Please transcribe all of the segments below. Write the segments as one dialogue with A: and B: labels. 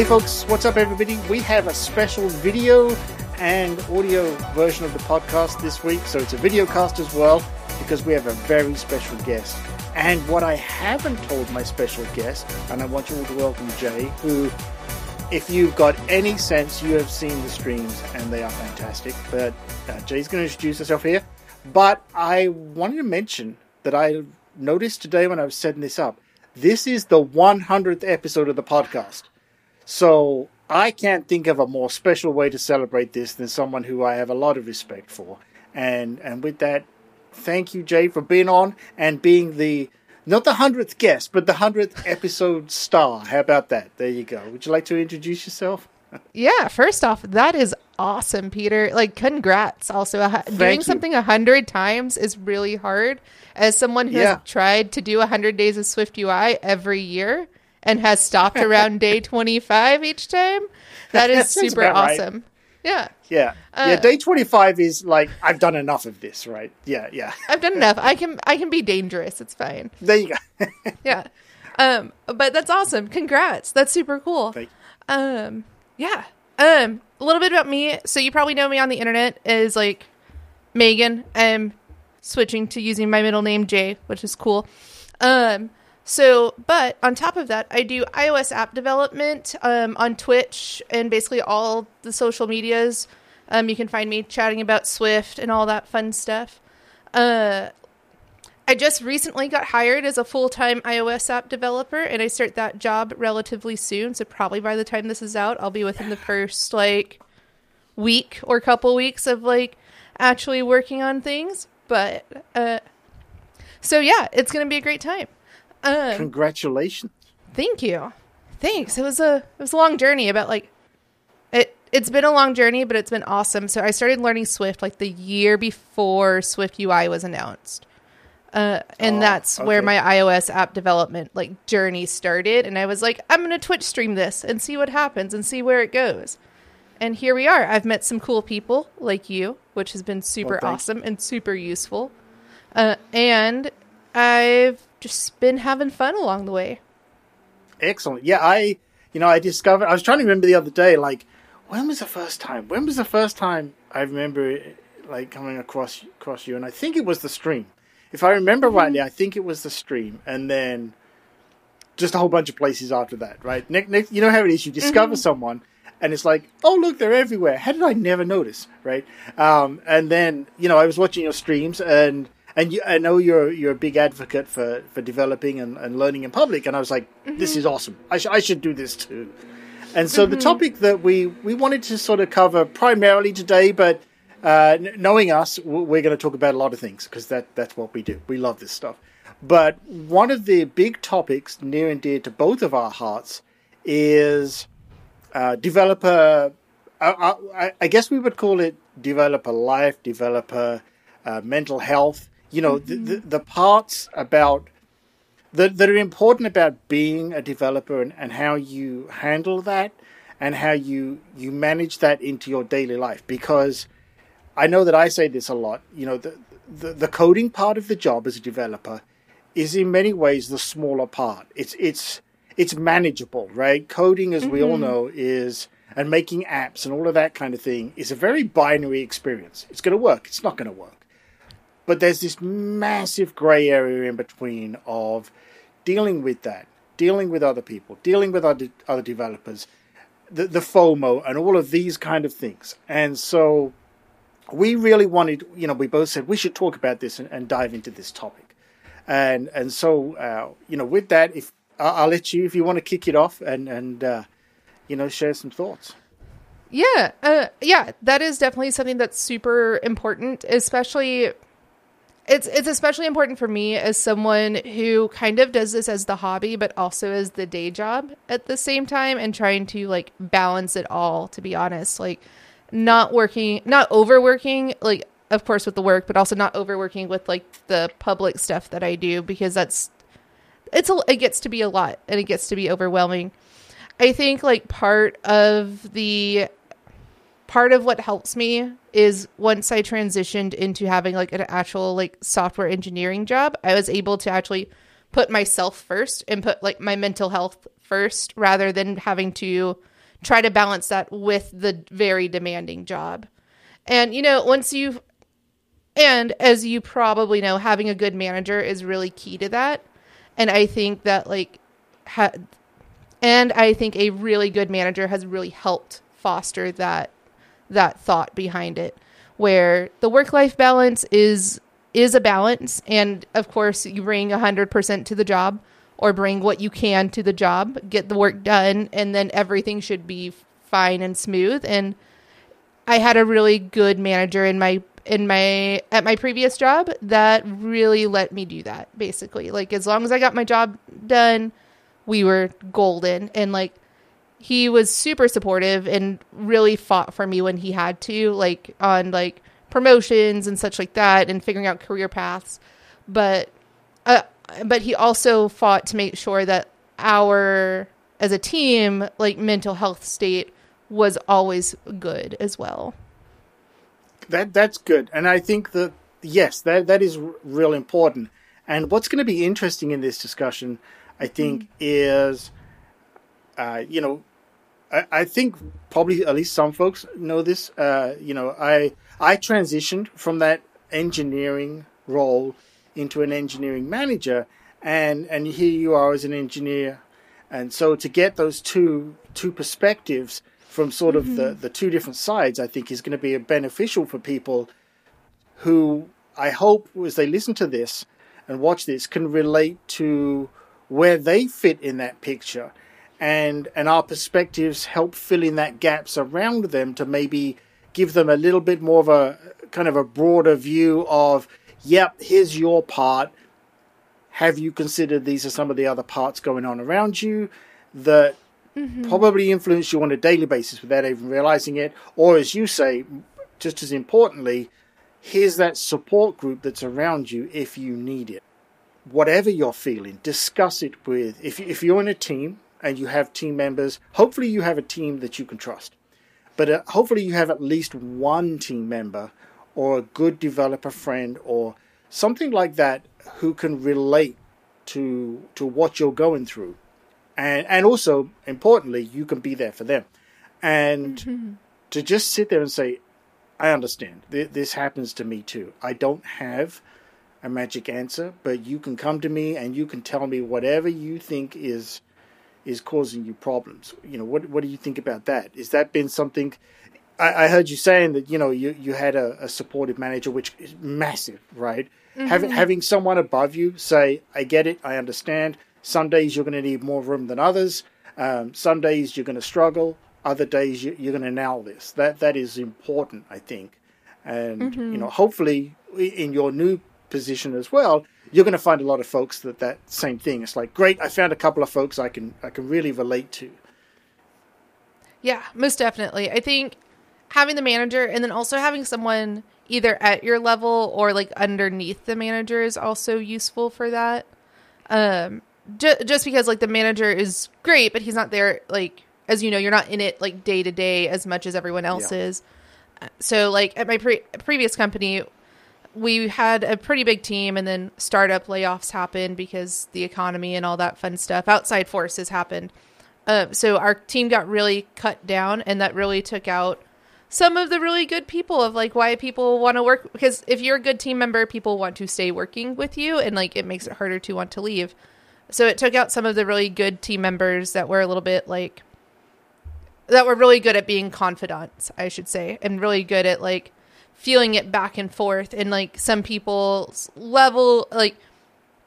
A: Hey folks, what's up everybody? We have a special video and audio version of the podcast this week, so it's a video cast as well because we have a very special guest. And what I haven't told my special guest, and I want you all to welcome Jay, who, if you've got any sense, you have seen the streams and they are fantastic. But uh, Jay's going to introduce herself here. But I wanted to mention that I noticed today when I was setting this up, this is the 100th episode of the podcast. So I can't think of a more special way to celebrate this than someone who I have a lot of respect for. And and with that, thank you, Jay, for being on and being the not the hundredth guest, but the hundredth episode star. How about that? There you go. Would you like to introduce yourself?
B: Yeah, first off, that is awesome, Peter. Like, congrats. Also, doing
A: you.
B: something a hundred times is really hard. As someone who
A: Yeah.
B: has tried to do a hundred days of Swift UI every year and has stopped around day twenty-five each time, that is
A: Sounds
B: super
A: about right.
B: awesome. Yeah,
A: Yeah.
B: Uh,
A: yeah, day 25 is like, I've done enough of this, right? Yeah, yeah.
B: I've done enough. I can I can be dangerous. It's fine.
A: There you go.
B: Yeah, um, but that's awesome. Congrats. That's super cool.
A: Thank-
B: Um, yeah. Um, a little bit about me. So you probably know me on the internet is like Megan. I'm switching to using my middle name Jay, which is cool. Um, so, but on top of that, I do iOS app development um, on Twitch and basically all the social medias. Um, you can find me chatting about Swift and all that fun stuff. Uh, I just recently got hired as a full time iOS app developer, and I start that job relatively soon. So probably by the time this is out, I'll be within the first like week or couple weeks of like actually working on things. But uh, so yeah, it's gonna be a great time. Um,
A: Congratulations.
B: Thank you. Thanks. It was a it was a long journey about like it it's been a long journey, but it's been awesome. So I started learning Swift like the year before Swift UI was announced. Uh, and
A: Oh,
B: that's where my iOS app development like journey started and I was like I'm going to Twitch stream this and see what happens and see where it goes. And here we are. I've met some cool people like you, which has been super awesome and super useful. Uh, and I've just been having fun along the way.
A: Excellent. Yeah, I, you know, I discovered. I was trying to remember the other day, like, when was the first time? When was the first time I remember, like, coming across across you? And I think it was the stream. If I remember rightly, I think it was the stream, and then just a whole bunch of places after that. Right? Next, next you know how it is. You discover someone, and it's like, oh look, they're everywhere. How did I never notice? Right? Um, and then you know, I was watching your streams and. And you, I know you're you're a big advocate for, for developing and, and learning in public, and I was like, this is awesome. I, sh- I should do this too. And so the topic that we, we wanted to sort of cover primarily today, but uh, n- knowing us, we're going to talk about a lot of things because that, that's what we do. We love this stuff. But one of the big topics near and dear to both of our hearts is uh, developer. I, I, I guess we would call it developer life, developer uh, mental health. You know, the, the, mm-hmm. the parts about that, that are important about being a developer and, and how you handle that and how you you manage that into your daily life. Because I know that I say this a lot you know the, the the coding part of the job as a developer is in many ways the smaller part. It's it's it's manageable right? Coding as we all mm-hmm. know is and making apps and all of that kind of thing is a very binary experience. It's going to work. It's not going to work but there's this massive gray area in between of dealing with that, dealing with other people, dealing with other, other developers, the, the FOMO, and all of these kind of things. And so we really wanted, you know, we both said we should talk about this and, and dive into this topic. And and so, uh, you know, with that, if I'll, I'll let you, if you want to kick it off and and uh, you know, share some thoughts.
B: Yeah, uh, yeah, that is definitely something that's super important, especially it's it's especially important for me as someone who kind of does this as the hobby but also as the day job at the same time and trying to like balance it all to be honest like not working not overworking like of course with the work but also not overworking with like the public stuff that I do because that's it's a, it gets to be a lot and it gets to be overwhelming. I think like part of the part of what helps me is once I transitioned into having like an actual like software engineering job, I was able to actually put myself first and put like my mental health first rather than having to try to balance that with the very demanding job. And you know, once you and as you probably know, having a good manager is really key to that. And I think that like ha- and I think a really good manager has really helped foster that that thought behind it where the work life balance is is a balance. And of course you bring 100% to the job or bring what you can to the job get the work done and then everything should be fine and smooth. And i had a really good manager in my in my at my previous job that really let me do that basically. Like as long as i got my job done we were golden. And like he was super supportive and really fought for me when he had to like on like promotions and such like that and figuring out career paths but uh, but he also fought to make sure that our as a team like mental health state was always good as well
A: that that's good, and I think that yes, that that is r- real important. And what's going to be interesting in this discussion, I think, mm. is, uh, you know, I, I, think probably at least some folks know this. Uh, you know, I I transitioned from that engineering role into an engineering manager, and and here you are as an engineer, and so to get those two two perspectives from sort of mm-hmm. the, the two different sides, I think is going to be beneficial for people who I hope as they listen to this and watch this can relate to where they fit in that picture and and our perspectives help fill in that gaps around them to maybe give them a little bit more of a kind of a broader view of yep here's your part have you considered these are some of the other parts going on around you that mm-hmm. probably influence you on a daily basis without even realizing it. Or, as you say, just as importantly, here's that support group that's around you if you need it. Whatever you're feeling, discuss it with. If, if you're in a team and you have team members, hopefully you have a team that you can trust. But uh, hopefully you have at least one team member or a good developer friend or something like that who can relate to to what you're going through and and also importantly, you can be there for them, and mm-hmm. to just sit there and say, "I understand. This happens to me too. I don't have." a magic answer, but you can come to me and you can tell me whatever you think is is causing you problems. You know, what what do you think about that? Is that been something? I, I heard you saying that you know you you had a, a supportive manager, which is massive, right? Mm-hmm. Having having someone above you say, "I get it, I understand. Some days you're going to need more room than others. Um, some days you're going to struggle. Other days you, are going to nail this. That that is important, I think. And mm-hmm. you know, hopefully, in your new position as well, you're going to find a lot of folks that that same thing. It's like, great, I found a couple of folks I can I can really relate to.
B: Yeah, most definitely. I think having the manager and then also having someone either at your level or like underneath the manager is also useful for that. Um, just just because like the manager is great, but he's not there like as you know, you're not in it like day to day as much as everyone else yeah. is. So like at my pre- previous company, we had a pretty big team, and then startup layoffs happened because the economy and all that fun stuff, outside forces happened. Uh, so our team got really cut down, and that really took out some of the really good people of like why people want to work because if you're a good team member people want to stay working with you and like it makes it harder to want to leave so it took out some of the really good team members that were a little bit like that were really good at being confidants, I should say, and really good at like feeling it back and forth and like some people's level like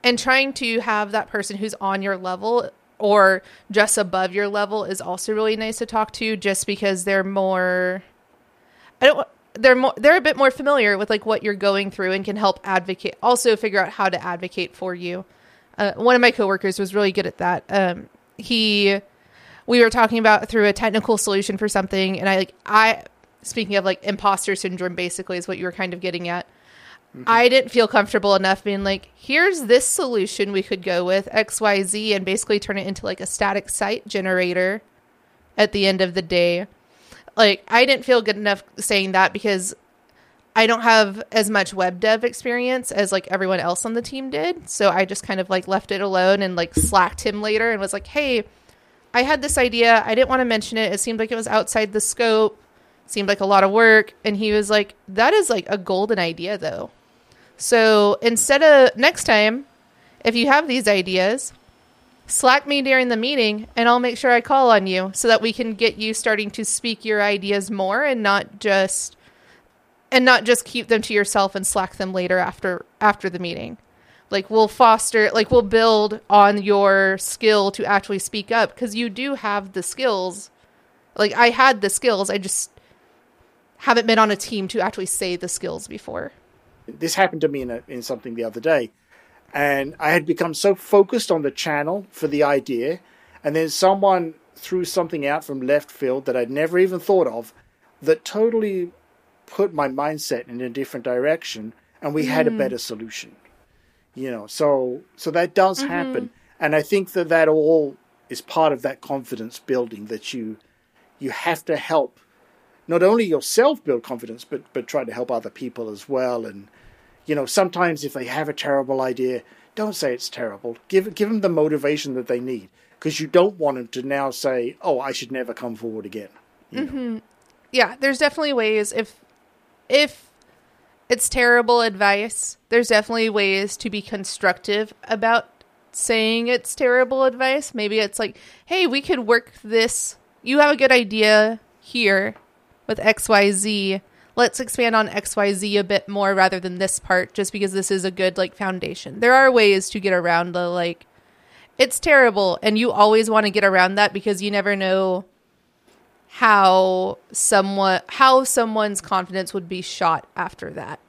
B: and trying to have that person who's on your level or just above your level is also really nice to talk to just because they're more I don't they're more they're a bit more familiar with like what you're going through and can help advocate also figure out how to advocate for you uh, one of my coworkers was really good at that. Um, he, we were talking about through a technical solution for something, and I like I, speaking of like imposter syndrome, basically is what you were kind of getting at. Mm-hmm. I didn't feel comfortable enough being like, here's this solution we could go with X Y Z, and basically turn it into like a static site generator. At the end of the day, like I didn't feel good enough saying that because I don't have as much web dev experience as like everyone else on the team did. So I just kind of like left it alone and like slacked him later and was like, "Hey, I had this idea. I didn't want to mention it. It seemed like it was outside the scope. Seemed like a lot of work. And he was like, that is like a golden idea, though. So instead of next time, if you have these ideas, slack me during the meeting and I'll make sure I call on you so that we can get you starting to speak your ideas more and not just and not just keep them to yourself and slack them later after after the meeting like we'll foster like we'll build on your skill to actually speak up because you do have the skills like i had the skills i just haven't been on a team to actually say the skills before
A: this happened to me in, a, in something the other day and i had become so focused on the channel for the idea and then someone threw something out from left field that i'd never even thought of that totally put my mindset in a different direction and we mm. had a better solution you know so so that does mm-hmm. happen and i think that that all is part of that confidence building that you you have to help not only yourself build confidence but but try to help other people as well and you know sometimes if they have a terrible idea don't say it's terrible give give them the motivation that they need because you don't want them to now say oh i should never come forward again
B: mm-hmm. yeah there's definitely ways if if it's terrible advice. There's definitely ways to be constructive about saying it's terrible advice. Maybe it's like, hey, we could work this. You have a good idea here with XYZ. Let's expand on XYZ a bit more rather than this part, just because this is a good like foundation. There are ways to get around the like, it's terrible. And you always want to get around that because you never know how someone how someone's confidence would be shot after that.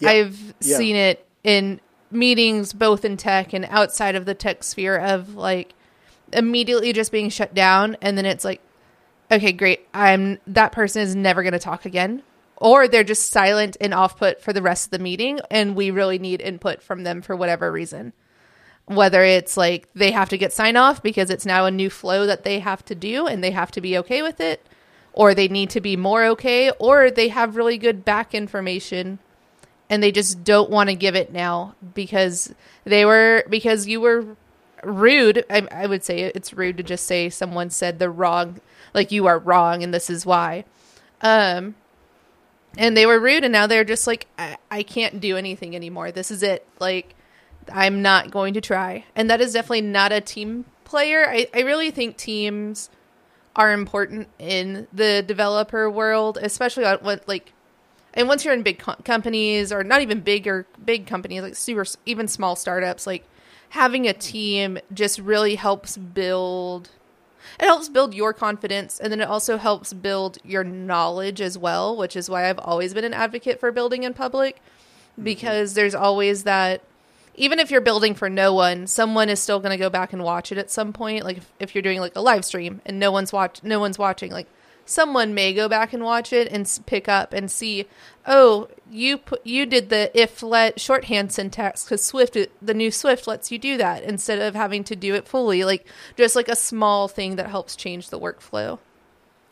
B: Yep. I've yeah. seen it in meetings both in tech and outside of the tech sphere of like immediately just being shut down and then it's like okay great. I'm that person is never going to talk again. Or they're just silent and off put for the rest of the meeting and we really need input from them for whatever reason. Whether it's like they have to get sign off because it's now a new flow that they have to do and they have to be okay with it or they need to be more okay or they have really good back information and they just don't want to give it now because they were because you were rude I, I would say it's rude to just say someone said the wrong like you are wrong and this is why um and they were rude and now they're just like I, I can't do anything anymore this is it like I'm not going to try. And that is definitely not a team player. I, I really think teams are important in the developer world, especially on what like and once you're in big co- companies or not even big or big companies like super even small startups like having a team just really helps build it helps build your confidence and then it also helps build your knowledge as well which is why i've always been an advocate for building in public mm-hmm. because there's always that even if you're building for no one, someone is still going to go back and watch it at some point. Like if, if you're doing like a live stream and no one's watch, no one's watching, like someone may go back and watch it and pick up and see, oh, you put you did the if let shorthand syntax because Swift the new Swift lets you do that instead of having to do it fully. Like just like a small thing that helps change the workflow.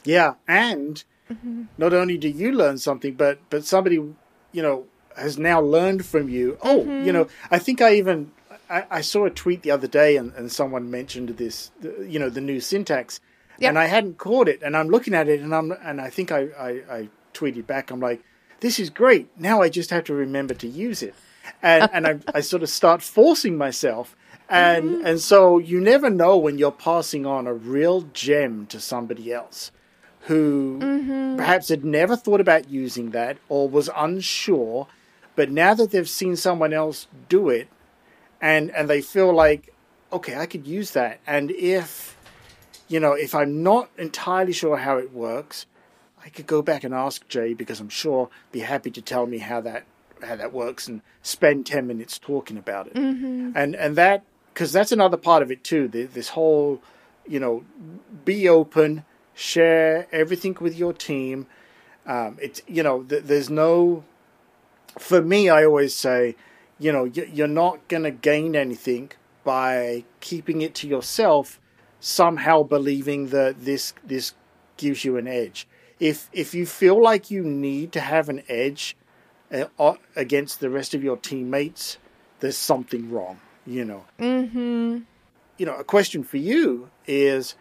A: Yeah, and mm-hmm. not only do you learn something, but but somebody you know has now learned from you. Oh, mm-hmm. you know, I think I even I, I, saw a tweet the other day, and, and someone mentioned this, you know, the new syntax, yep. and I hadn't caught it, and I'm looking at it, and I'm and I think I, I, I tweeted back, I'm like, this is great. Now I just have to remember to use it, and and I, I sort of start forcing myself. And mm-hmm. and so you never know when you're passing on a real gem to somebody else who mm-hmm. perhaps had never thought about using that or was unsure but now that they've seen someone else do it, and and they feel like, okay, I could use that. And if you know, if I'm not entirely sure how it works, I could go back and ask Jay because I'm sure be happy to tell me how that how that works and spend 10 minutes talking about it. Mm-hmm. And and that cuz that's another part of it too. This whole, you know, be open, share everything with your team. Um, it's you know, th- there's no for me, I always say, you know, you're not going to gain anything by keeping it to yourself, somehow believing that this this gives you an edge. If if you feel like you need to have an edge uh, against the rest of your teammates, there's something wrong. You know.
B: Mm-hmm.
A: You know, a question for you is: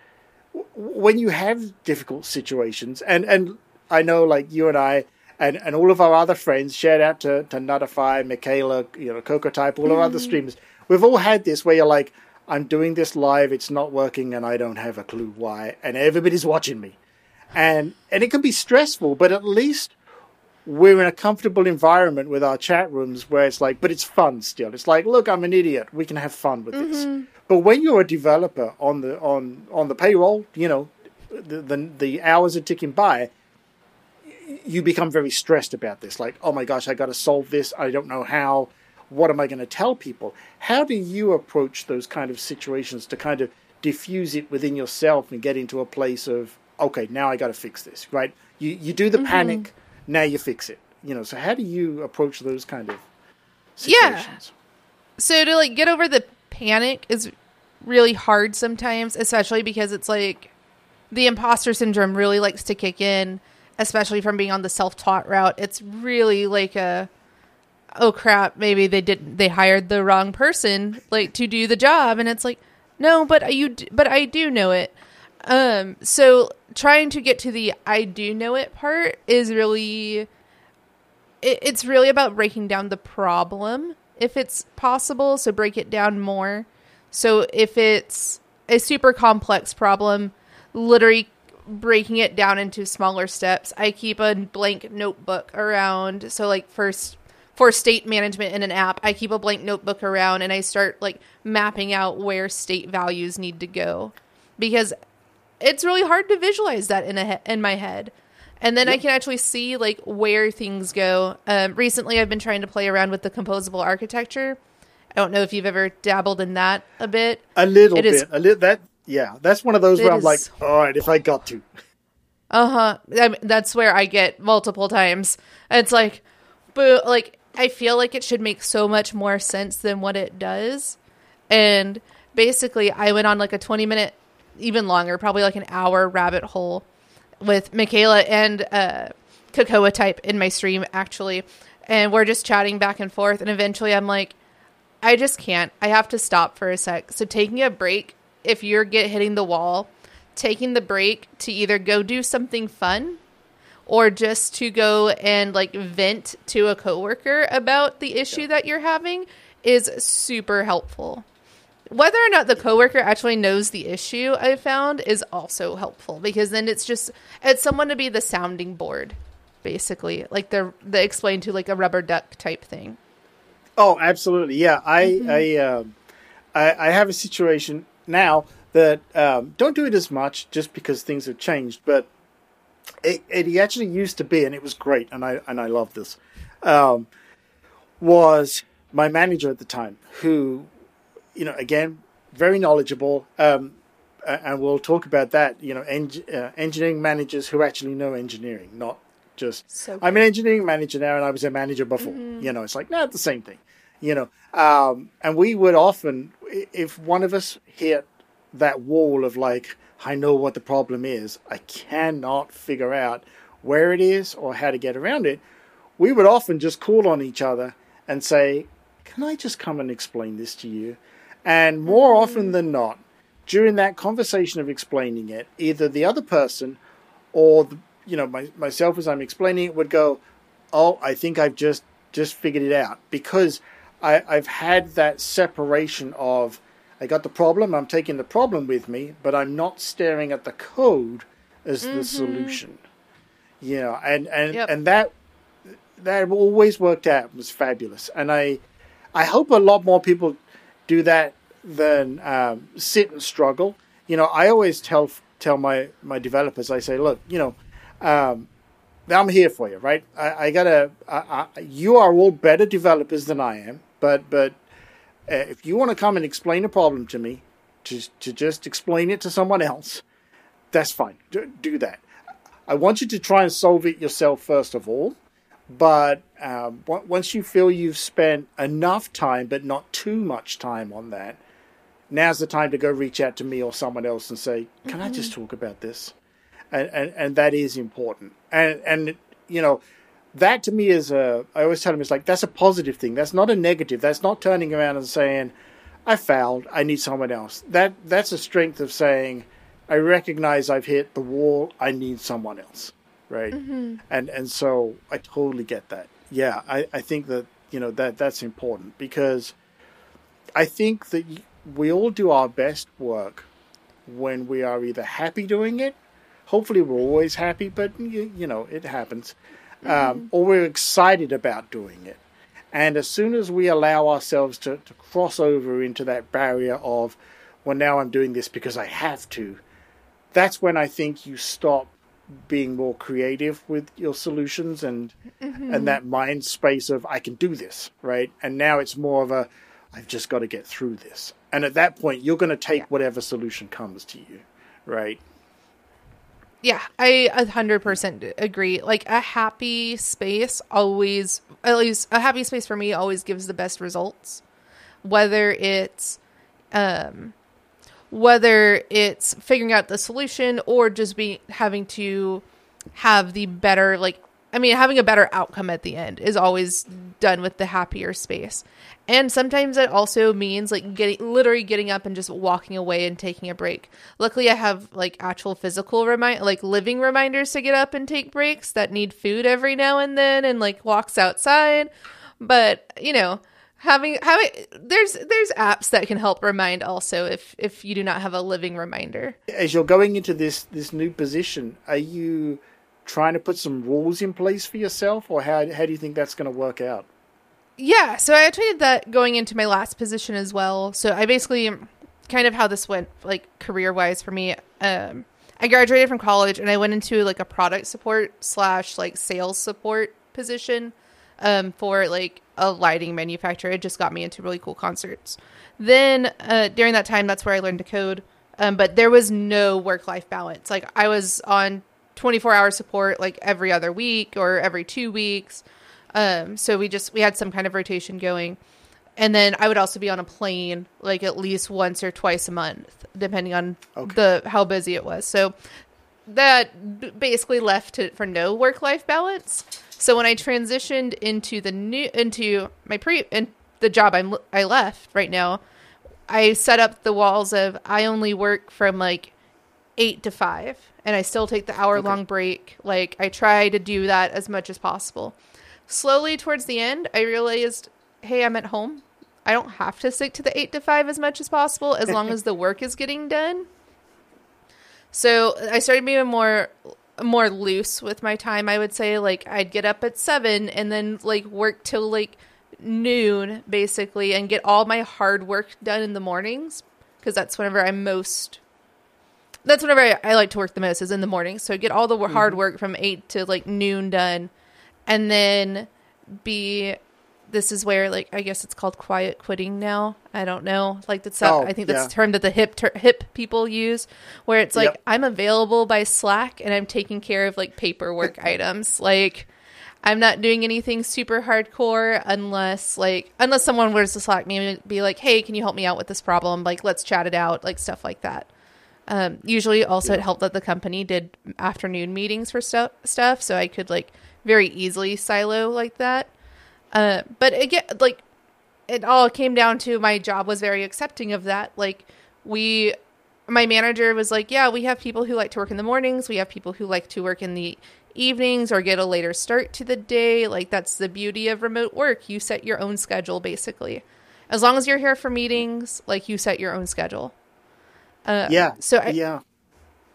A: when you have difficult situations, and and I know like you and I. And, and all of our other friends, shout out to, to Nuttify, Michaela, you know, Cocoatype, all our other streamers. We've all had this where you're like, I'm doing this live, it's not working, and I don't have a clue why, and everybody's watching me. And and it can be stressful, but at least we're in a comfortable environment with our chat rooms where it's like, but it's fun still. It's like, look, I'm an idiot. We can have fun with this. Mm-hmm. But when you're a developer on the on on the payroll, you know, the the, the hours are ticking by. You become very stressed about this. Like, oh my gosh, I got to solve this. I don't know how. What am I going to tell people? How do you approach those kind of situations to kind of diffuse it within yourself and get into a place of okay, now I got to fix this, right? You you do the mm-hmm. panic, now you fix it. You know, so how do you approach those kind of situations?
B: Yeah.
A: situations?
B: So to like get over the panic is really hard sometimes, especially because it's like the imposter syndrome really likes to kick in, especially from being on the self-taught route. It's really like a oh crap, maybe they didn't they hired the wrong person like to do the job. And it's like no, but you but I do know it. Um so trying to get to the I do know it part is really it, it's really about breaking down the problem if it's possible. So break it down more. So if it's a super complex problem literally breaking it down into smaller steps. I keep a blank notebook around. So like first for state management in an app i keep a blank notebook around and i start like mapping out where state values need to go because it's really hard to visualize that in a he- in my head and then I can actually see like where things go. Um, recently, I've been trying to play around with the composable architecture. I don't know if you've ever dabbled in that a bit.
A: A little
B: It
A: bit.
B: is-
A: a little that yeah, that's one of those where I'm like, all right, if I got to.
B: Uh huh. I mean, that's where I get multiple times. It's like, boo, like I feel like it should make so much more sense than what it does. And basically, I went on like a twenty minute, even longer, probably like an hour rabbit hole with Michaela and uh, Cocoatype in my stream actually, and we're just chatting back and forth. And eventually, I'm like, I just can't. I have to stop for a sec. So taking a break, if you're get hitting the wall, taking the break to either go do something fun or just to go and like vent to a coworker about the issue that you're having is super helpful. Whether or not the coworker actually knows the issue I found is also helpful because then it's just it's someone to be the sounding board basically like the they explain to like a rubber duck type thing.
A: Oh, absolutely. Yeah, I I, um, I I have a situation now that um, don't do it as much just because things have changed, but it, it actually used to be, and it was great, and I and I love this. Um, was my manager at the time who, you know, again very knowledgeable. Um, and we'll talk about that. You know, eng- uh, engineering managers who actually know engineering, not just
B: So
A: I'm an engineering manager now, and I was a manager before. You know, it's like not the same thing. You know, um, and we would often, if one of us hit that wall of like, I know what the problem is, I cannot figure out where it is or how to get around it. We would often just call on each other and say, "Can I just come and explain this to you?" And more mm-hmm. often than not, during that conversation of explaining it, either the other person or the, you know my, myself as I'm explaining it would go, "Oh, I think I've just just figured it out," because I, I've had that separation of I got the problem, I'm taking the problem with me, but I'm not staring at the code as the solution. Yeah, and and
B: Yep.
A: and that that always worked out It was fabulous, and I I hope a lot more people do that than um, sit and struggle. You know, I always tell tell my my developers, I say, look, you know, um, I'm here for you, right? I, I gotta. I, I, you are all better developers than I am, but but uh, if you want to come and explain a problem to me, to to just explain it to someone else, that's fine. Do, do that. I want you to try and solve it yourself first of all. But um, once you feel you've spent enough time, but not too much time on that, now's the time to go reach out to me or someone else and say, "Can I just talk about this?" And and, and that is important. And and you know, that to me is a. I always tell them it's like that's a positive thing. That's not a negative. That's not turning around and saying, "I failed. I need someone else." That that's a strength of saying, I recognize I've hit the wall. I need someone else, right?
B: Mm-hmm.
A: And and so I totally get that. Yeah, I, I think that you know that that's important because I think that we all do our best work when we are either happy doing it. Hopefully, we're always happy, but you, you know it happens, um, or we're excited about doing it. And as soon as we allow ourselves to, to cross over into that barrier of, well, now I'm doing this because I have to, that's when I think you stop being more creative with your solutions and and that mind space of I can do this, right? And now it's more of a I've just got to get through this. And at that point you're going to take whatever solution comes to you, right?
B: Yeah, I a hundred percent agree. Like a happy space always, at least a happy space for me, always gives the best results. Whether it's, um, whether it's figuring out the solution or just be having to have the better, like, I mean, having a better outcome at the end is always done with the happier space. And sometimes it also means like getting literally getting up and just walking away and taking a break. Luckily I have like actual physical remind like living reminders to get up and take breaks that need food every now and then and like walks outside. But, you know, having having there's there's apps that can help remind also if if you do not have a living reminder.
A: As you're going into this this new position, are you trying to put some rules in place for yourself or how how do you think that's going to work out?
B: Yeah, so I tweeted that going into my last position as well. So I basically kind of how this went like career wise for me. Um, I graduated from college and I went into like a product support slash like sales support position um, for like a lighting manufacturer. It just got me into really cool concerts. Then uh, during that time, that's where I learned to code. Um, but there was no work life balance. Like I was on 24 hour support like every other week or every two weeks. Um, so we just we had some kind of rotation going, and then I would also be on a plane like at least once or twice a month, depending on
A: Okay.
B: the how busy it was. So that basically left it for no work life balance. So when I transitioned into the new into my pre and the job I'm I left right now, I set up the walls of I only work from like eight to five, and I still take the hour long break. Like I try to do that as much as possible. Slowly towards the end, I realized, hey, I'm at home. I don't have to stick to the eight to five as much as possible as long as the work is getting done. So I started being more more loose with my time. I would say like I'd get up at seven and then like work till like noon basically and get all my hard work done in the mornings because that's whenever I'm most that's whenever I, I like to work the most is in the morning. So get all the hard mm-hmm. work from eight to like noon done, and then be. This is where like I guess it's called quiet quitting now. I don't know. Like that's
A: Oh,
B: I think that's
A: yeah.
B: a term that the hip ter- hip people use, where it's like
A: Yep.
B: I'm available by Slack and I'm taking care of like paperwork items. Like I'm not doing anything super hardcore unless like unless someone were to Slack me and be like, "Hey, can you help me out with this problem? Like let's chat it out." Like stuff like that. Um, usually, also it helped that the company did afternoon meetings for stuff, stuff, so I could like very easily silo like that. Uh, but again, like it all came down to my job was very accepting of that. Like we, my manager was like, "Yeah, we have people who like to work in the mornings. We have people who like to work in the evenings or get a later start to the day. Like that's the beauty of remote work. You set your own schedule, basically. As long as you're here for meetings, like you set your own schedule." Uh,
A: Yeah.
B: So I,
A: yeah.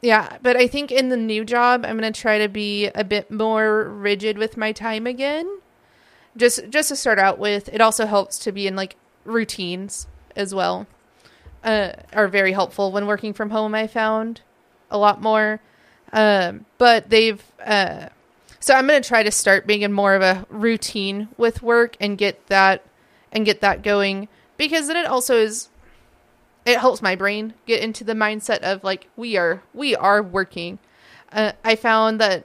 B: yeah, but I think in the new job, I'm going to try to be a bit more rigid with my time again. Just just to start out with, it also helps to be in like routines as well. Uh, are very helpful when working from home. I found a lot more, um, but they've. Uh, so I'm going to try to start being in more of a routine with work and get that and get that going because then it also is it helps my brain get into the mindset of like we are we are working. Uh, i found that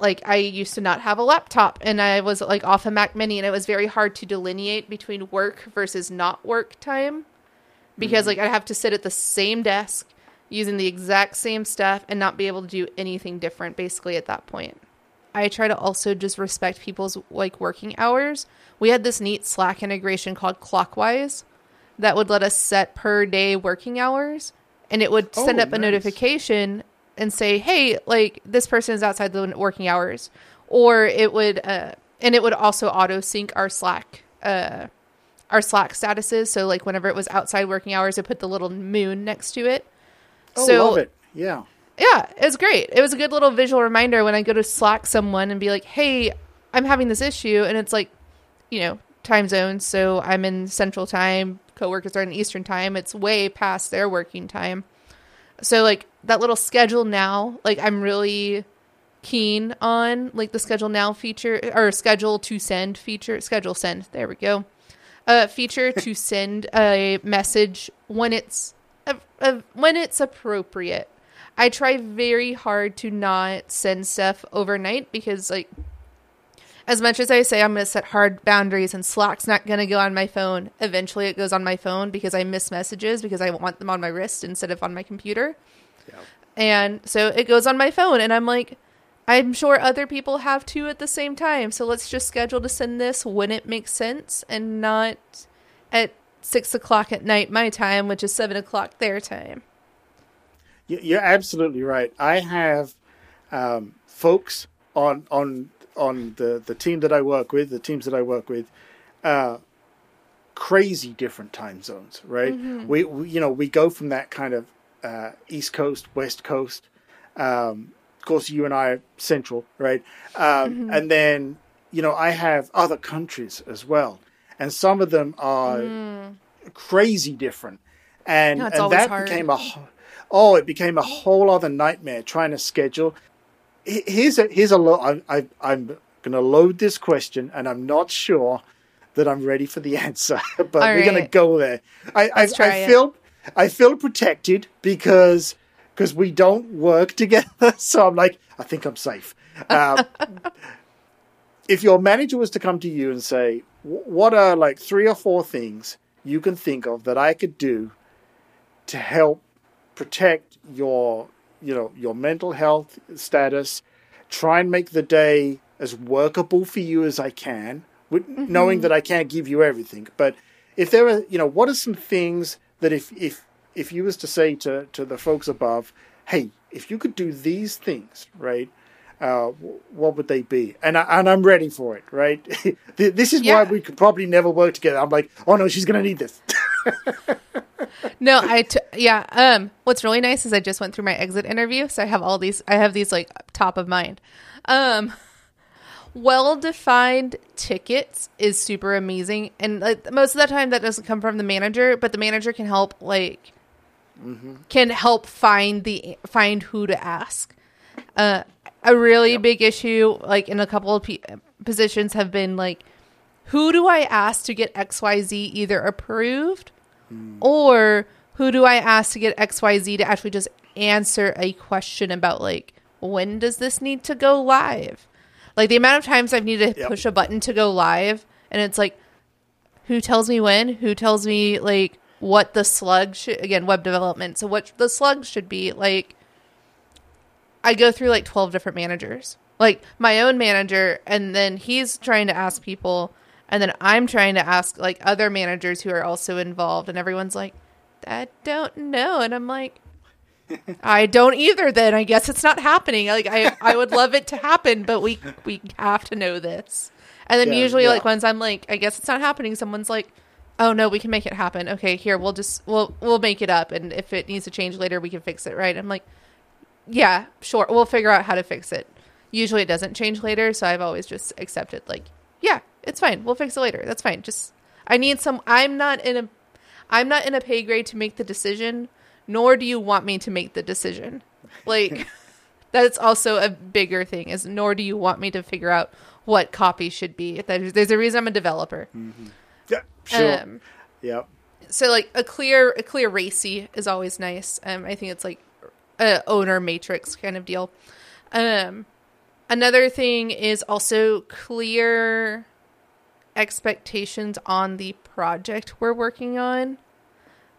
B: like i used to not have a laptop and i was like off a mac mini and it was very hard to delineate between work versus not work time because like i'd have to sit at the same desk using the exact same stuff and not be able to do anything different basically at that point. I try to also just respect people's like working hours. We had this neat Slack integration called Clockwise that would let us set per day working hours and it would send
A: Oh,
B: up a notification and say, "Hey, like this person is outside the working hours," or it would, uh, and it would also auto sync our Slack, uh, our Slack statuses. So like whenever it was outside working hours, it put the little moon next to it.
A: Oh,
B: so
A: love it. Yeah.
B: yeah, it was great. It was a good little visual reminder when I go to Slack someone and be like, "Hey, I'm having this issue," and it's like, you know, time zones. So I'm in Central Time. Coworkers are in Eastern Time. It's way past their working time. So like that little schedule now, like I'm really keen on like the schedule now feature or schedule to send feature. Schedule send. There we go. Uh, feature to send a message when it's uh, uh, when it's appropriate. I try very hard to not send stuff overnight because like as much as I say I'm going to set hard boundaries and Slack's not going to go on my phone, eventually it goes on my phone because I miss messages because I want them on my wrist instead of on my computer.
A: Yeah.
B: And so it goes on my phone and I'm like I'm sure other people have too at the same time. So let's just schedule to send this when it makes sense and not at six o'clock at night my time, which is seven o'clock their time.
A: You're absolutely right. I have um, folks on on on the the team that I work with, the teams that I work with, uh, crazy different time zones. Right? We, we you know we go from that kind of uh, East Coast, West Coast. Um, of course, you and I are central, right? Um, And then you know I have other countries as well, and some of them are crazy different. And,
B: No,
A: and that
B: hard.
A: became a oh, it became a whole other nightmare trying to schedule. He- Here's a here's a lo- I, I, I'm going to load this question, and I'm not sure that I'm ready for the answer, but
B: All
A: we're going to go there. I I, I
B: it.
A: feel I feel protected because because we don't work together, so I'm like I think I'm safe. Um, if your manager was to come to you and say, "What are like three or four things you can think of that I could do to help protect your, you know, your mental health status, try and make the day as workable for you as I can, with, knowing that I can't give you everything, but if there are, you know, what are some things that if if if you was to say to to the folks above, hey, if you could do these things, right? Uh, what would they be? And I, and I'm ready for it, right? This is
B: Yeah.
A: why we could probably never work together. I'm like, oh no, she's gonna need this.
B: No, I t- yeah. Um, what's really nice is I just went through my exit interview, so I have all these. I have these like top of mind. Um, well defined tickets is super amazing, and like, most of the time that doesn't come from the manager, but the manager can help like can help find the find who to ask. Uh, a really big issue, like in a couple of p- positions, have been like, who do I ask to get X Y Z either approved Hmm. or who do I ask to get XYZ to actually just answer a question about like when does this need to go live? Like the amount of times I've needed to
A: Yep.
B: push a button to go live and it's like who tells me when? Who tells me like what the slug should again web development. So what the slug should be like I go through like 12 different managers. Like my own manager and then he's trying to ask people and then I'm trying to ask like other managers who are also involved and everyone's like I don't know and I'm like I don't either then I guess it's not happening. Like I I would love it to happen but we we have to know this. And then
A: Yeah,
B: usually
A: yeah.
B: like once I'm like I guess it's not happening someone's like oh no we can make it happen. Okay, here we'll just we'll we'll make it up and if it needs to change later we can fix it, right? I'm like yeah, sure. We'll figure out how to fix it. Usually it doesn't change later, so I've always just accepted like, yeah, it's fine. We'll fix it later. That's fine. Just I need some I'm not in a I'm not in a pay grade to make the decision, nor do you want me to make the decision. Like that's also a bigger thing is nor do you want me to figure out what copy should be. There's, there's a reason I'm a developer.
A: Yeah, sure.
B: Um,
A: yeah.
B: so like a clear a clear RACI is always nice um i think it's like a owner matrix kind of deal um another thing is also clear expectations on the project we're working on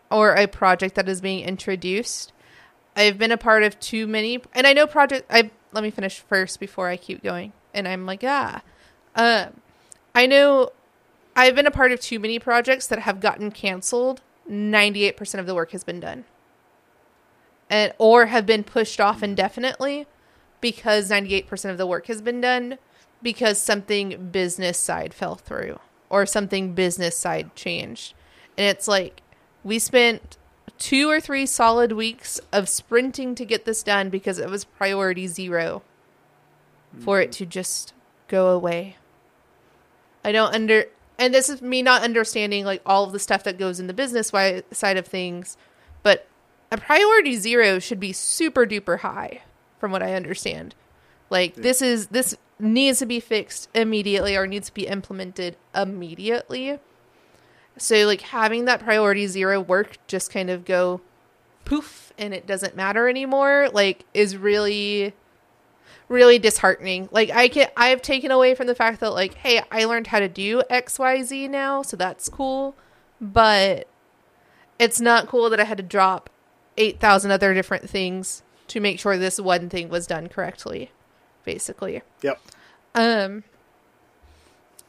B: or a project that is being introduced i've been a part of too many and i know project i let me finish first before i keep going and i'm like ah um i know I've been a part of too many projects that have gotten canceled. 98% of the work has been done. and or have been pushed off indefinitely because 98% of the work has been done because something business side fell through or something business side changed. And it's like we spent two or three solid weeks of sprinting to get this done because it was priority 0 for it mm-hmm. to just go away. I don't under and this is me not understanding like all of the stuff that goes in the business side of things, but a priority 0 should be super duper high from what I understand. Like this is this needs to be fixed immediately or needs to be implemented immediately. So like having that priority 0 work just kind of go poof and it doesn't matter anymore like is really really disheartening. Like I can I've taken away from the fact that like hey, I learned how to do XYZ now, so that's cool, but it's not cool that I had to drop 8,000 other different things to make sure this one thing was done correctly basically.
A: Yep.
B: Um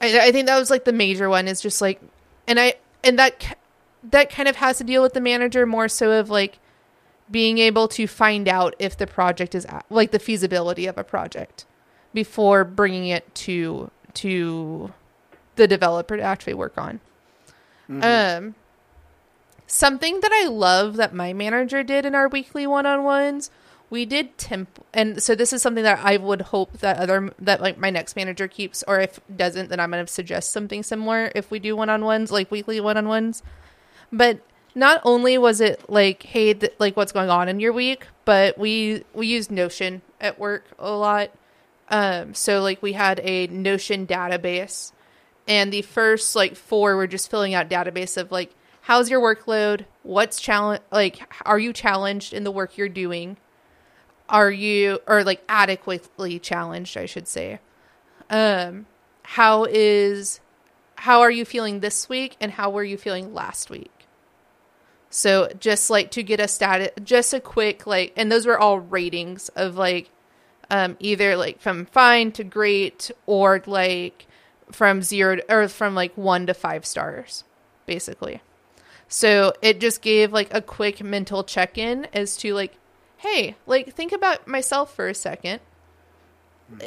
B: I I think that was like the major one is just like and I and that that kind of has to deal with the manager more so of like being able to find out if the project is at, like the feasibility of a project before bringing it to to the developer to actually work on. Um something that I love that my manager did in our weekly one-on-ones, we did temp and so this is something that I would hope that other that like my next manager keeps or if doesn't then I'm going to suggest something similar if we do one-on-ones like weekly one-on-ones. But not only was it like hey th- like what's going on in your week, but we we used Notion at work a lot. Um so like we had a Notion database and the first like four were just filling out database of like how's your workload what's challenge like are you challenged in the work you're doing are you or like adequately challenged i should say. Um how is how are you feeling this week and how were you feeling last week? So just like to get a status just a quick like and those were all ratings of like um either like from fine to great or like from zero to, or from like one to five stars basically. So it just gave like a quick mental check in as to like, hey, like think about myself for a second.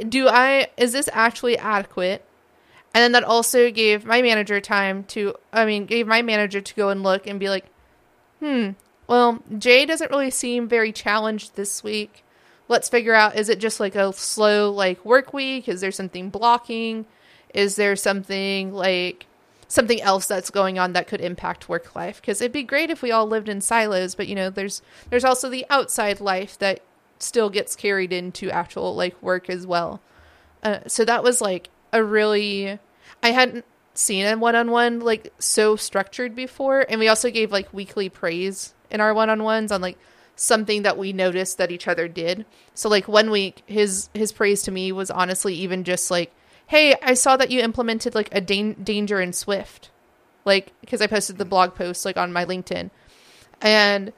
B: Do I is this actually adequate? And then that also gave my manager time to I mean, gave my manager to go and look and be like, hmm, well, Jay doesn't really seem very challenged this week. Let's figure out is it just like a slow like work week? Is there something blocking? Is there something like something else that's going on that could impact work life. Because it'd be great if we all lived in silos but you know there's there's also the outside life that still gets carried into actual like work as well. Uh, so that was like a really i hadn't seen a one-on-one like so structured before and we also gave like weekly praise in our one-on-ones on like something that we noticed that each other did. So like one week his his praise to me was honestly even just like hey, I saw that you implemented like a dan- danger in Swift, like because I posted the blog post like on my LinkedIn, and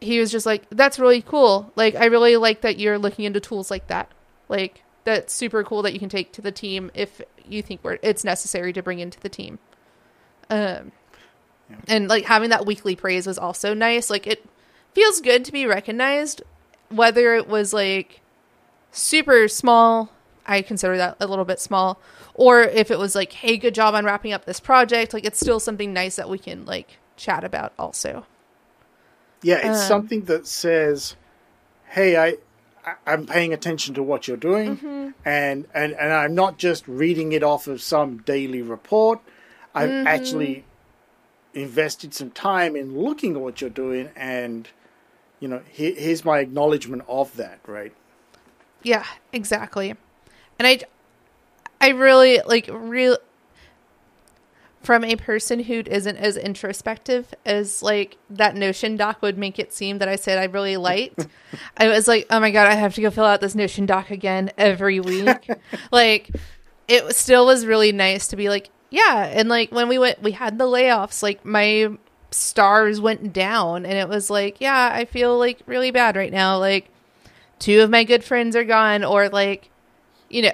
B: he was just like, that's really cool. Like I really like that you're looking into tools like that. Like that's super cool that you can take to the team if you think we're, it's necessary to bring into the team. Um, and like having that weekly praise was also nice. Like it feels good to be recognized, whether it was like super small I consider that a little bit small. Or if it was like, hey, good job on wrapping up this project, like it's still something nice that we can like chat about also.
A: Yeah, it's
B: Um,
A: something that says, "Hey, I, I'm paying attention to what you're doing,
B: Mm-hmm.
A: and and and I'm not just reading it off of some daily report. I've
B: Mm-hmm.
A: actually invested some time in looking at what you're doing, and you know, here, here's my acknowledgement of that. Right?
B: Yeah, exactly. And I I really like real from a person who isn't as introspective as like that notion doc would make it seem that I said I really liked. I was like, "Oh my god, I have to go fill out this notion doc again every week." like it still was really nice to be like, yeah, and like when we went we had the layoffs, like my stars went down and it was like, yeah, I feel like really bad right now. Like two of my good friends are gone or like you know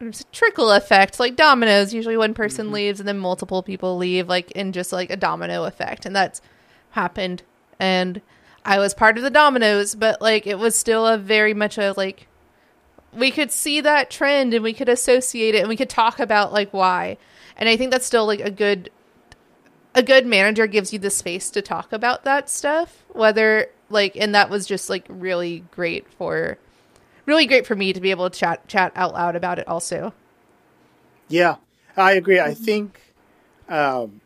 B: it's a trickle effect. Like dominoes usually one person mm-hmm. leaves and then multiple people leave like in just like a domino effect. And that's happened. And I was part of the dominoes, but like it was still a very much a like we could see that trend and we could associate it and we could talk about like why. And I think that's still like a good a good manager gives you the space to talk about that stuff whether like and that was just like really great for really great for me to be able to chat chat out loud about it also.
A: Yeah, I agree. I think, um,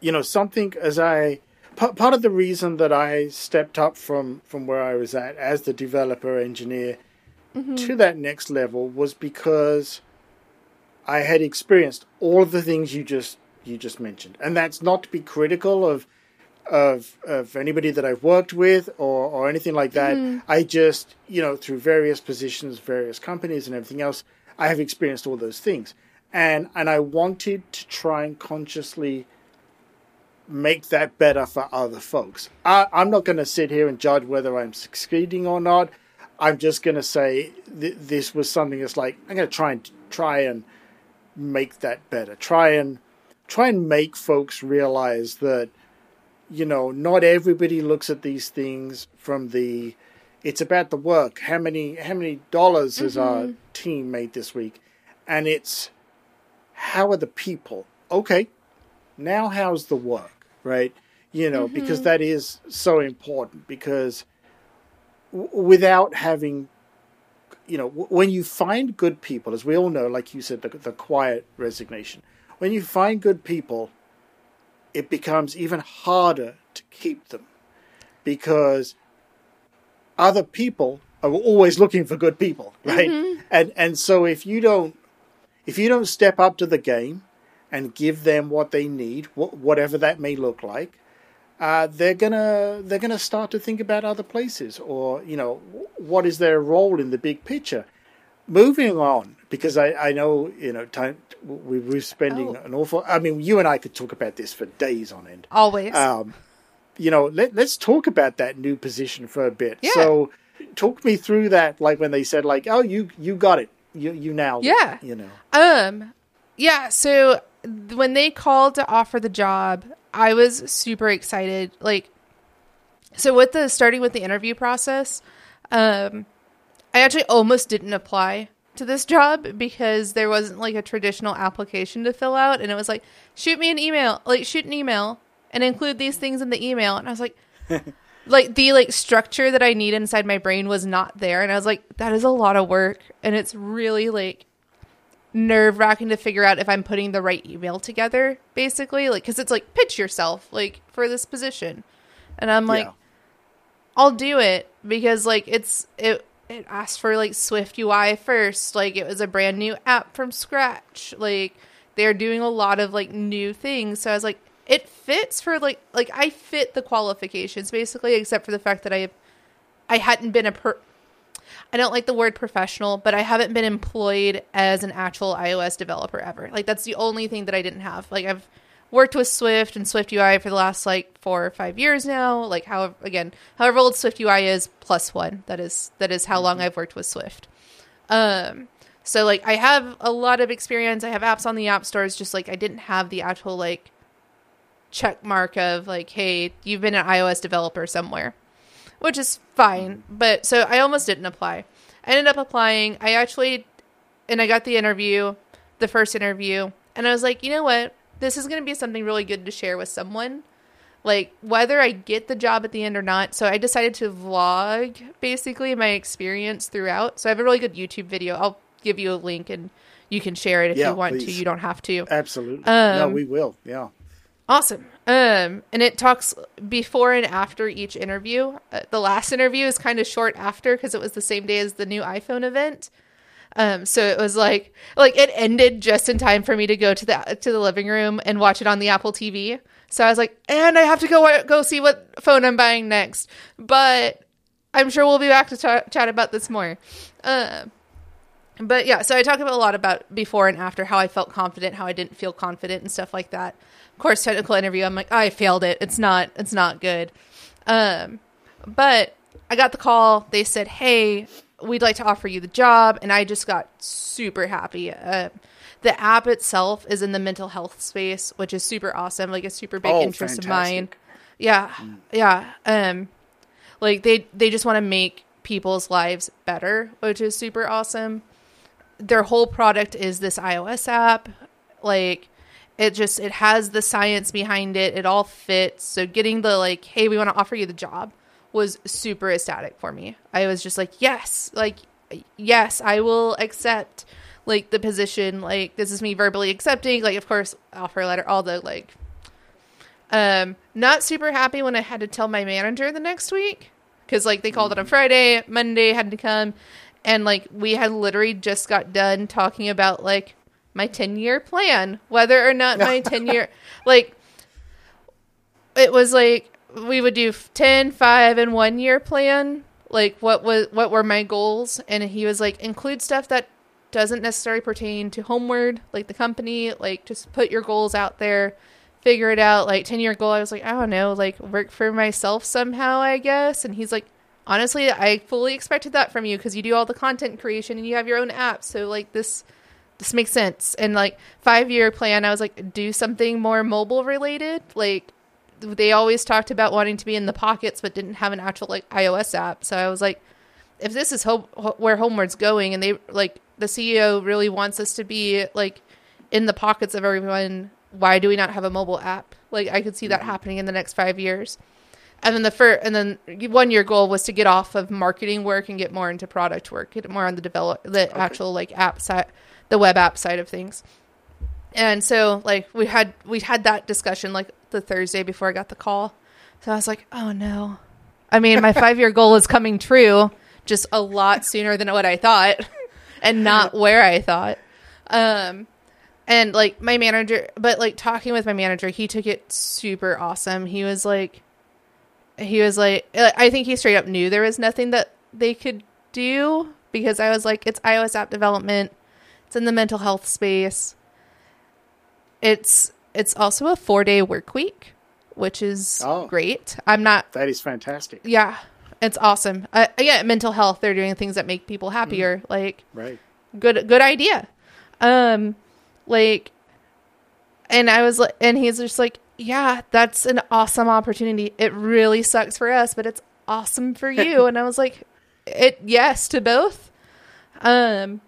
A: you know, something as I p- part of the reason that I stepped up from from where I was at as the developer engineer to that next level was because I had experienced all of the things you just you just mentioned, and that's not to be critical of of of anybody that I've worked with or or anything like that. Mm. I just you know through various positions, various companies, and everything else, I have experienced all those things, and and I wanted to try and consciously make that better for other folks. I, I'm not going to sit here and judge whether I'm succeeding or not. I'm just going to say th- this was something that's like I'm going to try and try and make that better. Try and try and make folks realize that you know not everybody looks at these things from the it's about the work. How many how many dollars has our mm-hmm. team made this week? And it's how are the people? Okay, now how's the work, right? You know, because mm-hmm. that is so important because w- without having you know, w- when you find good people, as we all know, like you said, the, the quiet resignation, when you find good people, it becomes even harder to keep them because other people are always looking for good people, right? And and so if you don't if you don't step up to the game and give them what they need, wh- whatever that may look like, uh, they're gonna they're gonna start to think about other places or you know what is their role in the big picture. Moving on, because I, I know you know time we we're spending
B: Oh.
A: an awful. I mean, you and I could talk about this for days on end.
B: always
A: Um, you know, let let's talk about that new position for a bit.
B: Yeah.
A: So, talk me through that. Like when they said, like, "Oh, you you got it, you you now.
B: Yeah.
A: You know,
B: Um, yeah. So when they called to offer the job, I was super excited. Like, so with the starting with the interview process, um, I actually almost didn't apply to this job because there wasn't like a traditional application to fill out, and it was like, shoot me an email, like shoot an email and include these things in the email, and I was like. like the like structure that I need inside my brain was not there and I was like that is a lot of work and it's really like nerve wracking to figure out if I'm putting the right email together, basically. Like, because it's like, pitch yourself, like, for this position. And I'm like,
A: Yeah.
B: I'll do it because, like, it's, it, it asked for like Swift UI first. Like, it was a brand new app from scratch. Like, they're doing a lot of like new things. So I was like, it fits for like, like, I fit the qualifications basically, except for the fact that I, I hadn't been a per, I don't like the word professional, but I haven't been employed as an actual iOS developer ever. Like that's the only thing that I didn't have. Like I've worked with Swift and Swift UI for the last like four or five years now. Like however again, however old Swift UI is plus one. That is that is how long I've worked with Swift. Um so like I have a lot of experience. I have apps on the app stores, just like I didn't have the actual like check mark of like, hey, you've been an iOS developer somewhere which is fine. But so I almost didn't apply. I ended up applying. I actually, and I got the interview, the first interview, and I was like, you know what? This is going to be something really good to share with someone. Like, whether I get the job at the end or not. So I decided to vlog basically my experience throughout. So I have a really good YouTube video. I'll give you a link and you can share it if
A: Yeah,
B: you want to. You don't have to.
A: absolutely. no,
B: Um,
A: we will. Yeah.
B: Awesome. Um, and it talks before and after each interview. Uh, the last interview is kind of short after because it was the same day as the new iPhone event. Um, so it was like like it ended just in time for me to go to the to the living room and watch it on the Apple TV. So I was like, and I have to go go see what phone I'm buying next. But I'm sure we'll be back to ta- chat about this more. Uh, but yeah, so I talk about a lot about before and after how I felt confident, how I didn't feel confident, and stuff like that. Of course, technical interview, I'm like, I failed it. It's not, it's not good. Um, but I got the call. They said, "Hey, we'd like to offer you the job," and I just got super happy. Uh, the app itself is in the mental health space, which is super awesome. Like a super big
A: Oh,
B: interest of mine.
A: fantastic.
B: Yeah. Yeah. Um like they they just want to make people's lives better, which is super awesome. Their whole product is this iOS app. Like it just it has the science behind it. It all fits. So getting the like, hey, we want to offer you the job was super ecstatic for me. I was just like, yes, like yes, I will accept like the position. Like this is me verbally accepting. Like of course, offer letter, all the like um, not super happy when I had to tell my manager the next week because like they called it on Friday, Monday had to come, and like we had literally just got done talking about like my ten year plan, whether or not my ten year like it was like we would do 10, 5, and one year plan. Like what was what were my goals, and he was like include stuff that doesn't necessarily pertain to Homeward, like the company. Like just put your goals out there figure it out. Like 10 year goal, I was like, I don't know, like work for myself somehow, I guess. And he's like, honestly, I fully expected that from you because you do all the content creation and you have your own app. So like this, this makes sense. And like five year plan, I was like, do something more mobile related. Like they always talked about wanting to be in the pockets, but didn't have an actual like iOS app. So I was like, if this is ho- where Homeward's going, and they like the CEO really wants us to be like in the pockets of everyone why do we not have a mobile app? Like I could see that mm-hmm. happening in the next five years. And then the first, and then one year goal was to get off of marketing work and get more into product work, get more on the develop the okay. actual like app side, the web app side of things. And so like we had we had that discussion like the Thursday before I got the call. So I was like, oh no. I mean, my five year goal is coming true, just a lot sooner than what I thought, and not where I thought. Um, and like my manager but like talking with my manager he took it super awesome he was like he was like i think he straight up knew there was nothing that they could do because i was like it's ios app development it's in the mental health space it's it's also a four day work week which is oh, great i'm not
A: that is fantastic
B: yeah it's awesome uh, yeah mental health they're doing things that make people happier mm. like
A: right
B: good good idea um like, and I was like, and he's just like, yeah, that's an awesome opportunity. It really sucks for us, but it's awesome for you. and I was like, it, yes to both. Um,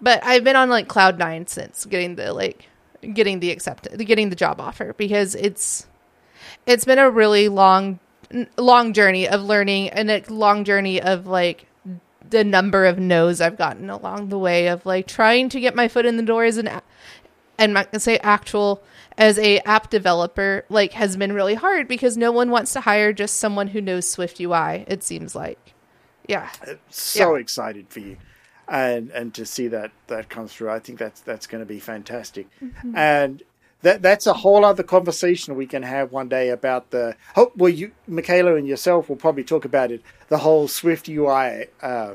B: but I've been on like cloud nine since getting the, like, getting the accept, getting the job offer because it's, it's been a really long, long journey of learning and a long journey of like the number of no's I've gotten along the way of like trying to get my foot in the door as an and gonna say actual as a app developer like has been really hard because no one wants to hire just someone who knows Swift UI. It seems like, yeah.
A: Uh, so yeah. excited for you, and and to see that that comes through. I think that's that's going to be fantastic, mm-hmm. and that that's a whole other conversation we can have one day about the. Oh, well, you, Mikaela, and yourself will probably talk about it. The whole Swift UI. Uh,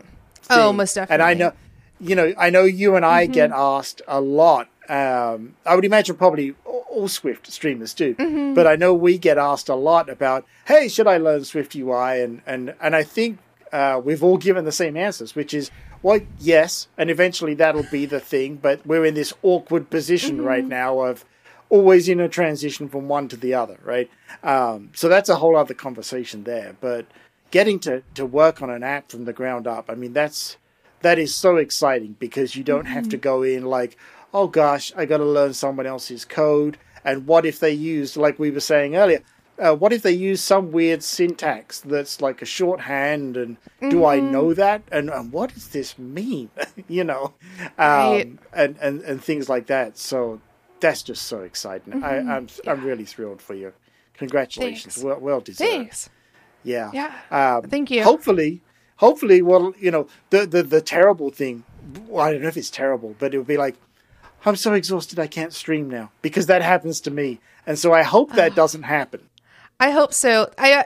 B: oh, most definitely.
A: And I know, you know, I know you and I mm-hmm. get asked a lot. Um, I would imagine probably all Swift streamers do, mm-hmm. but I know we get asked a lot about, hey, should I learn Swift UI? And and and I think uh, we've all given the same answers, which is well, yes, and eventually that'll be the thing. But we're in this awkward position mm-hmm. right now of always in a transition from one to the other, right? Um, so that's a whole other conversation there. But getting to, to work on an app from the ground up, I mean, that's that is so exciting because you don't mm-hmm. have to mm-hmm. go in like, oh gosh, I got to learn someone else's code. And what if they use, like we were saying earlier, uh, what if they use some weird syntax that's like a shorthand and mm-hmm. do I mm-hmm. know that and, and what does this mean you know um, right. and, and and things like that so that's just so exciting. Mm-hmm. I, am I'm, yeah. I'm really thrilled for you. Congratulations. Thanks. Well, well deserved.
B: Thanks.
A: Yeah.
B: Yeah.
A: Um,
B: Thank you.
A: Hopefully, hopefully, well, you know, the the the terrible thing. Well, I don't know if it's terrible, but it would be like, I'm so exhausted I can't stream now because that happens to me, and so I hope that doesn't happen.
B: I hope so. I. Uh,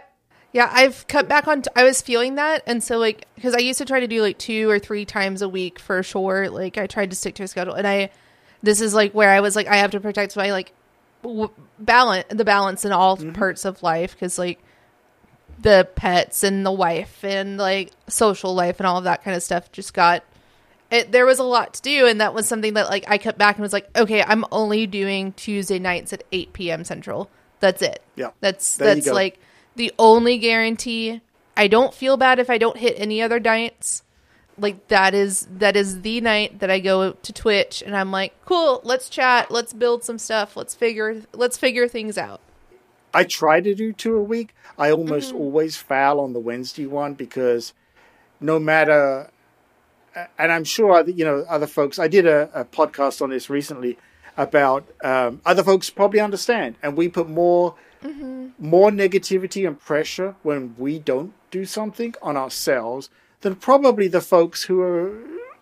B: yeah, I've cut back on. T- I was feeling that, and so like because I used to try to do like two or three times a week for sure. Like I tried to stick to a schedule, and I this is like where I was like, I have to protect my like w- balance, the balance in all mm-hmm. parts of life because like the pets and the wife and like social life and all of that kind of stuff just got it, there was a lot to do and that was something that like i cut back and was like okay i'm only doing tuesday nights at 8 p.m central that's it
A: yeah
B: that's there that's like the only guarantee. I don't feel bad if I don't hit any other nights. Like that is that is the night that I go to Twitch and I'm like, cool, let's chat, let's build some stuff, let's figure let's figure things out.
A: I try to do two a week. I almost mm-hmm. always foul on the Wednesday one because no matter, and I'm sure you know other folks. I did a, a podcast on this recently about um, other folks probably understand, and we put more mm-hmm. more negativity and pressure when we don't do something on ourselves than probably the folks who are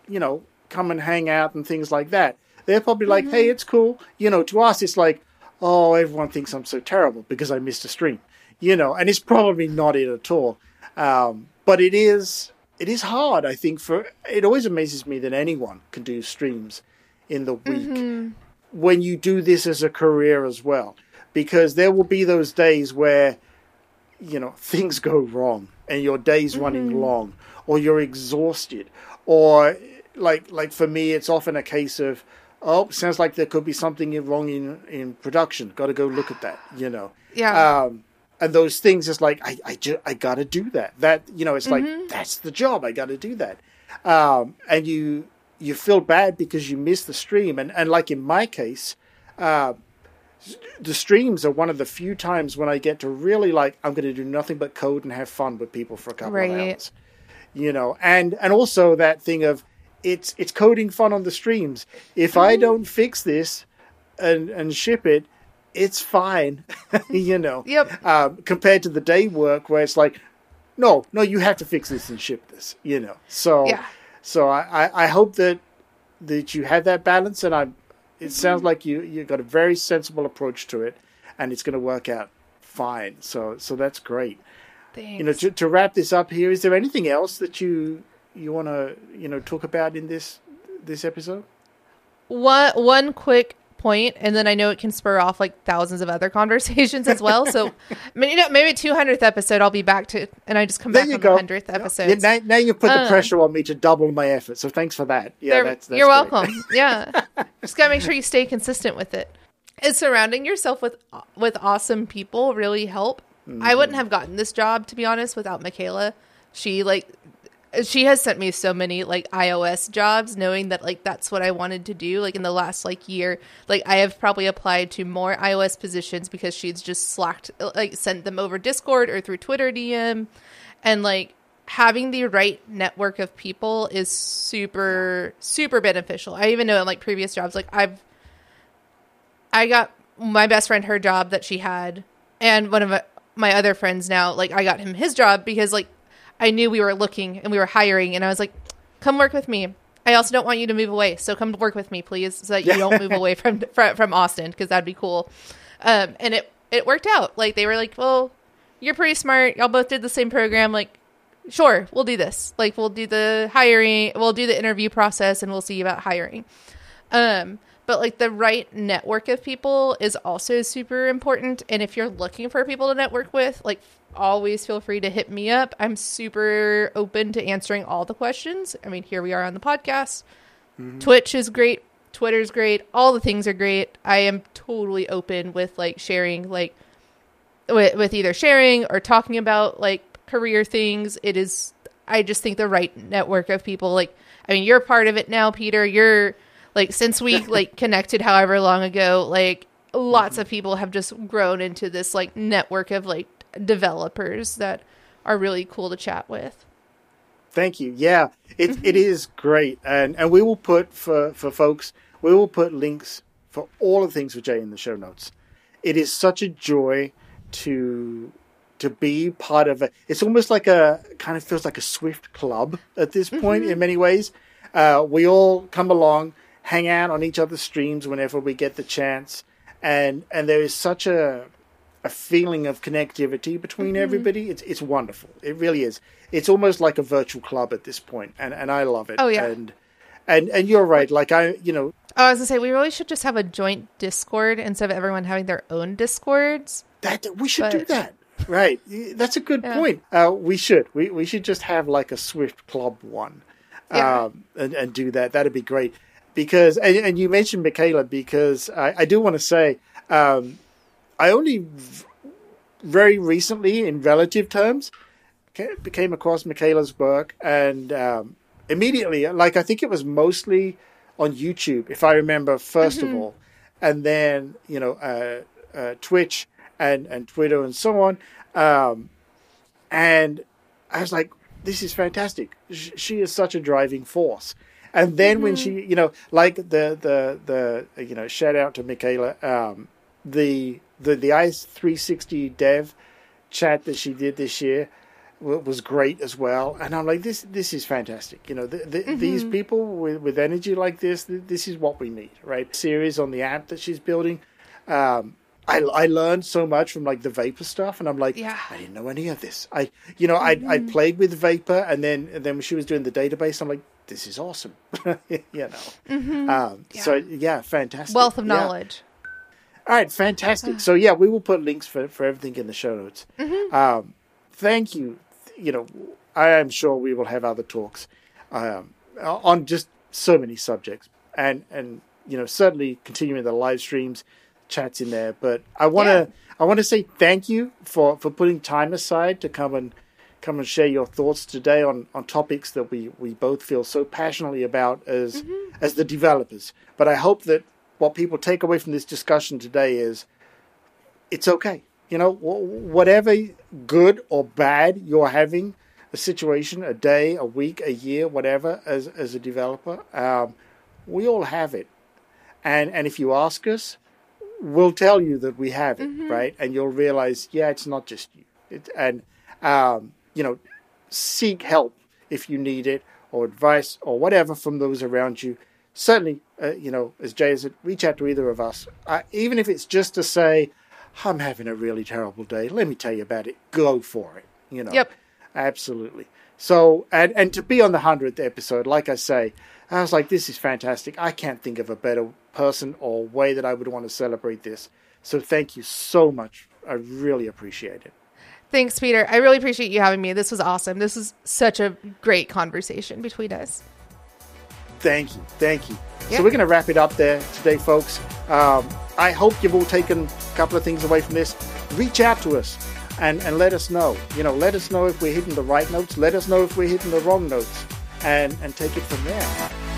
A: you know come and hang out and things like that. They're probably like, mm-hmm. hey, it's cool. You know, to us, it's like, oh, everyone thinks I'm so terrible because I missed a stream, you know, and it's probably not it at all. Um, but it is, it is hard. I think for it always amazes me that anyone can do streams in the week mm-hmm. When you do this as a career as well, because there will be those days where, you know, things go wrong and your day's mm-hmm. running long, or you're exhausted, or like like for me, it's often a case of oh, sounds like there could be something wrong in in production. Got to go look at that. You know.
B: Yeah.
A: Um, and those things is like I I, ju- I got to do that. That you know, it's mm-hmm. like that's the job. I got to do that. Um, and you you feel bad because you miss the stream. And and like in my case, uh, the streams are one of the few times when I get to really like I'm going to do nothing but code and have fun with people for a couple right. of hours. You know, and and also that thing of it's it's coding fun on the streams. If I mm-hmm. don't fix this and and ship it, it's fine, you know.
B: Yep.
A: Um, compared to the day work where it's like, no, no, you have to fix this and ship this, you know. So,
B: yeah.
A: So I, I hope that that you have that balance, and I. It mm-hmm. sounds like you you got a very sensible approach to it, and it's going to work out fine. So so that's great.
B: Thanks.
A: You know, to, to wrap this up here, is there anything else that you you want to you know talk about in this this episode?
B: One one quick point, and then I know it can spur off like thousands of other conversations as well. So, maybe you know, maybe 200th episode, I'll be back to, and I just come there back on go. the 100th episode.
A: Yeah, now, now, you put the um, pressure on me to double my effort. So thanks for that. Yeah, that's, that's
B: you're great. welcome. yeah, just gotta make sure you stay consistent with it. Is surrounding yourself with with awesome people really help? Mm-hmm. I wouldn't have gotten this job to be honest without Mikaela. She like she has sent me so many like iOS jobs knowing that like that's what I wanted to do like in the last like year like I have probably applied to more iOS positions because she's just slacked like sent them over Discord or through Twitter DM and like having the right network of people is super super beneficial. I even know in like previous jobs like I've I got my best friend her job that she had and one of my, my other friends now like I got him his job because like I knew we were looking and we were hiring, and I was like, "Come work with me." I also don't want you to move away, so come work with me, please, so that you don't move away from from, from Austin because that'd be cool. Um, and it it worked out. Like they were like, "Well, you're pretty smart. Y'all both did the same program. Like, sure, we'll do this. Like, we'll do the hiring, we'll do the interview process, and we'll see about hiring." Um, but like the right network of people is also super important. And if you're looking for people to network with, like always feel free to hit me up. I'm super open to answering all the questions. I mean, here we are on the podcast. Mm-hmm. Twitch is great. Twitter's great. All the things are great. I am totally open with like sharing, like with, with either sharing or talking about like career things. It is, I just think the right network of people. Like, I mean, you're part of it now, Peter. You're like, since we like connected however long ago, like lots mm-hmm. of people have just grown into this like network of like developers that are really cool to chat with.
A: Thank you. Yeah, it it is great, and and we will put for for folks, we will put links for all of the things for Jay in the show notes. It is such a joy to to be part of it. It's almost like a kind of feels like a Swift club at this point mm-hmm. in many ways. Uh, we all come along, hang out on each other's streams whenever we get the chance, and and there is such a a feeling of connectivity between mm-hmm. everybody. It's it's wonderful. It really is. It's almost like a virtual club at this point, and and I love it.
B: Oh yeah.
A: And and and you're right. Like I, you know.
B: Oh, I was gonna say we really should just have a joint Discord instead of everyone having their own Discords.
A: That we should but... do that. Right. That's a good yeah. point. Uh, we should. We we should just have like a Swift Club one, yeah. um, and and do that. That'd be great. Because and, and you mentioned Mikaela because I, I do want to say um, I only very recently, in relative terms, came across Mikaela's work and um, immediately, like I think it was mostly on YouTube, if I remember, 1st of all, and then you know uh, uh, Twitch and and Twitter and so on. Um, and I was like, this is fantastic. Sh- She is such a driving force. And then when she, you know, like the the the you know, shout out to Mikaela, um, the the the ice 360 dev chat that she did this year was great as well. And I'm like, this this is fantastic. You know, the, the, these people with with energy like this, this is what we need, right? Series on the app that she's building. Um, I, I learned so much from like the vapor stuff and i'm like
B: Yeah.
A: i didn't know any of this i you know i i played with vapor and then and then when she was doing the database i'm like this is awesome you know um so yeah fantastic
B: Wealth of
A: Yeah. All right fantastic. So yeah we will put links for for everything in the show notes. Um thank you. You know i am sure we will have other talks um on just so many subjects and and you know certainly continuing the live streams chats in there. But i want to
B: Yeah.
A: i want to say thank you for for putting time aside to come and come and share your thoughts today on on topics that we we both feel so passionately about as as the developers. But i hope that what people take away from this discussion today is it's okay. You know whatever good or bad you're having a situation a day a week a year whatever as as a developer um, we all have it. And and if you ask us we'll tell you that we have it right? And you'll realize yeah it's not just you. It, and um, you know seek help if you need it or advice or whatever from those around you certainly uh, you know as jay said reach out to either of us uh, even if it's just to say i'm having a really terrible day let me tell you about it go for it you know
B: Yep.
A: absolutely so and and to be on the 100th episode like i say i was like this is fantastic i can't think of a better person or way that i would want to celebrate this so thank you so much i really appreciate it
B: Thanks, Peter. I really appreciate you having me. This was awesome. This was such a great conversation between us.
A: Thank you. Thank you.
B: Yeah.
A: So we're going to wrap it up there today, folks. Um, I hope you've all taken a couple of things away from this. Reach out to us and, and let us know. You know, let us know if we're hitting the right notes. Let us know if we're hitting the wrong notes and, and take it from there.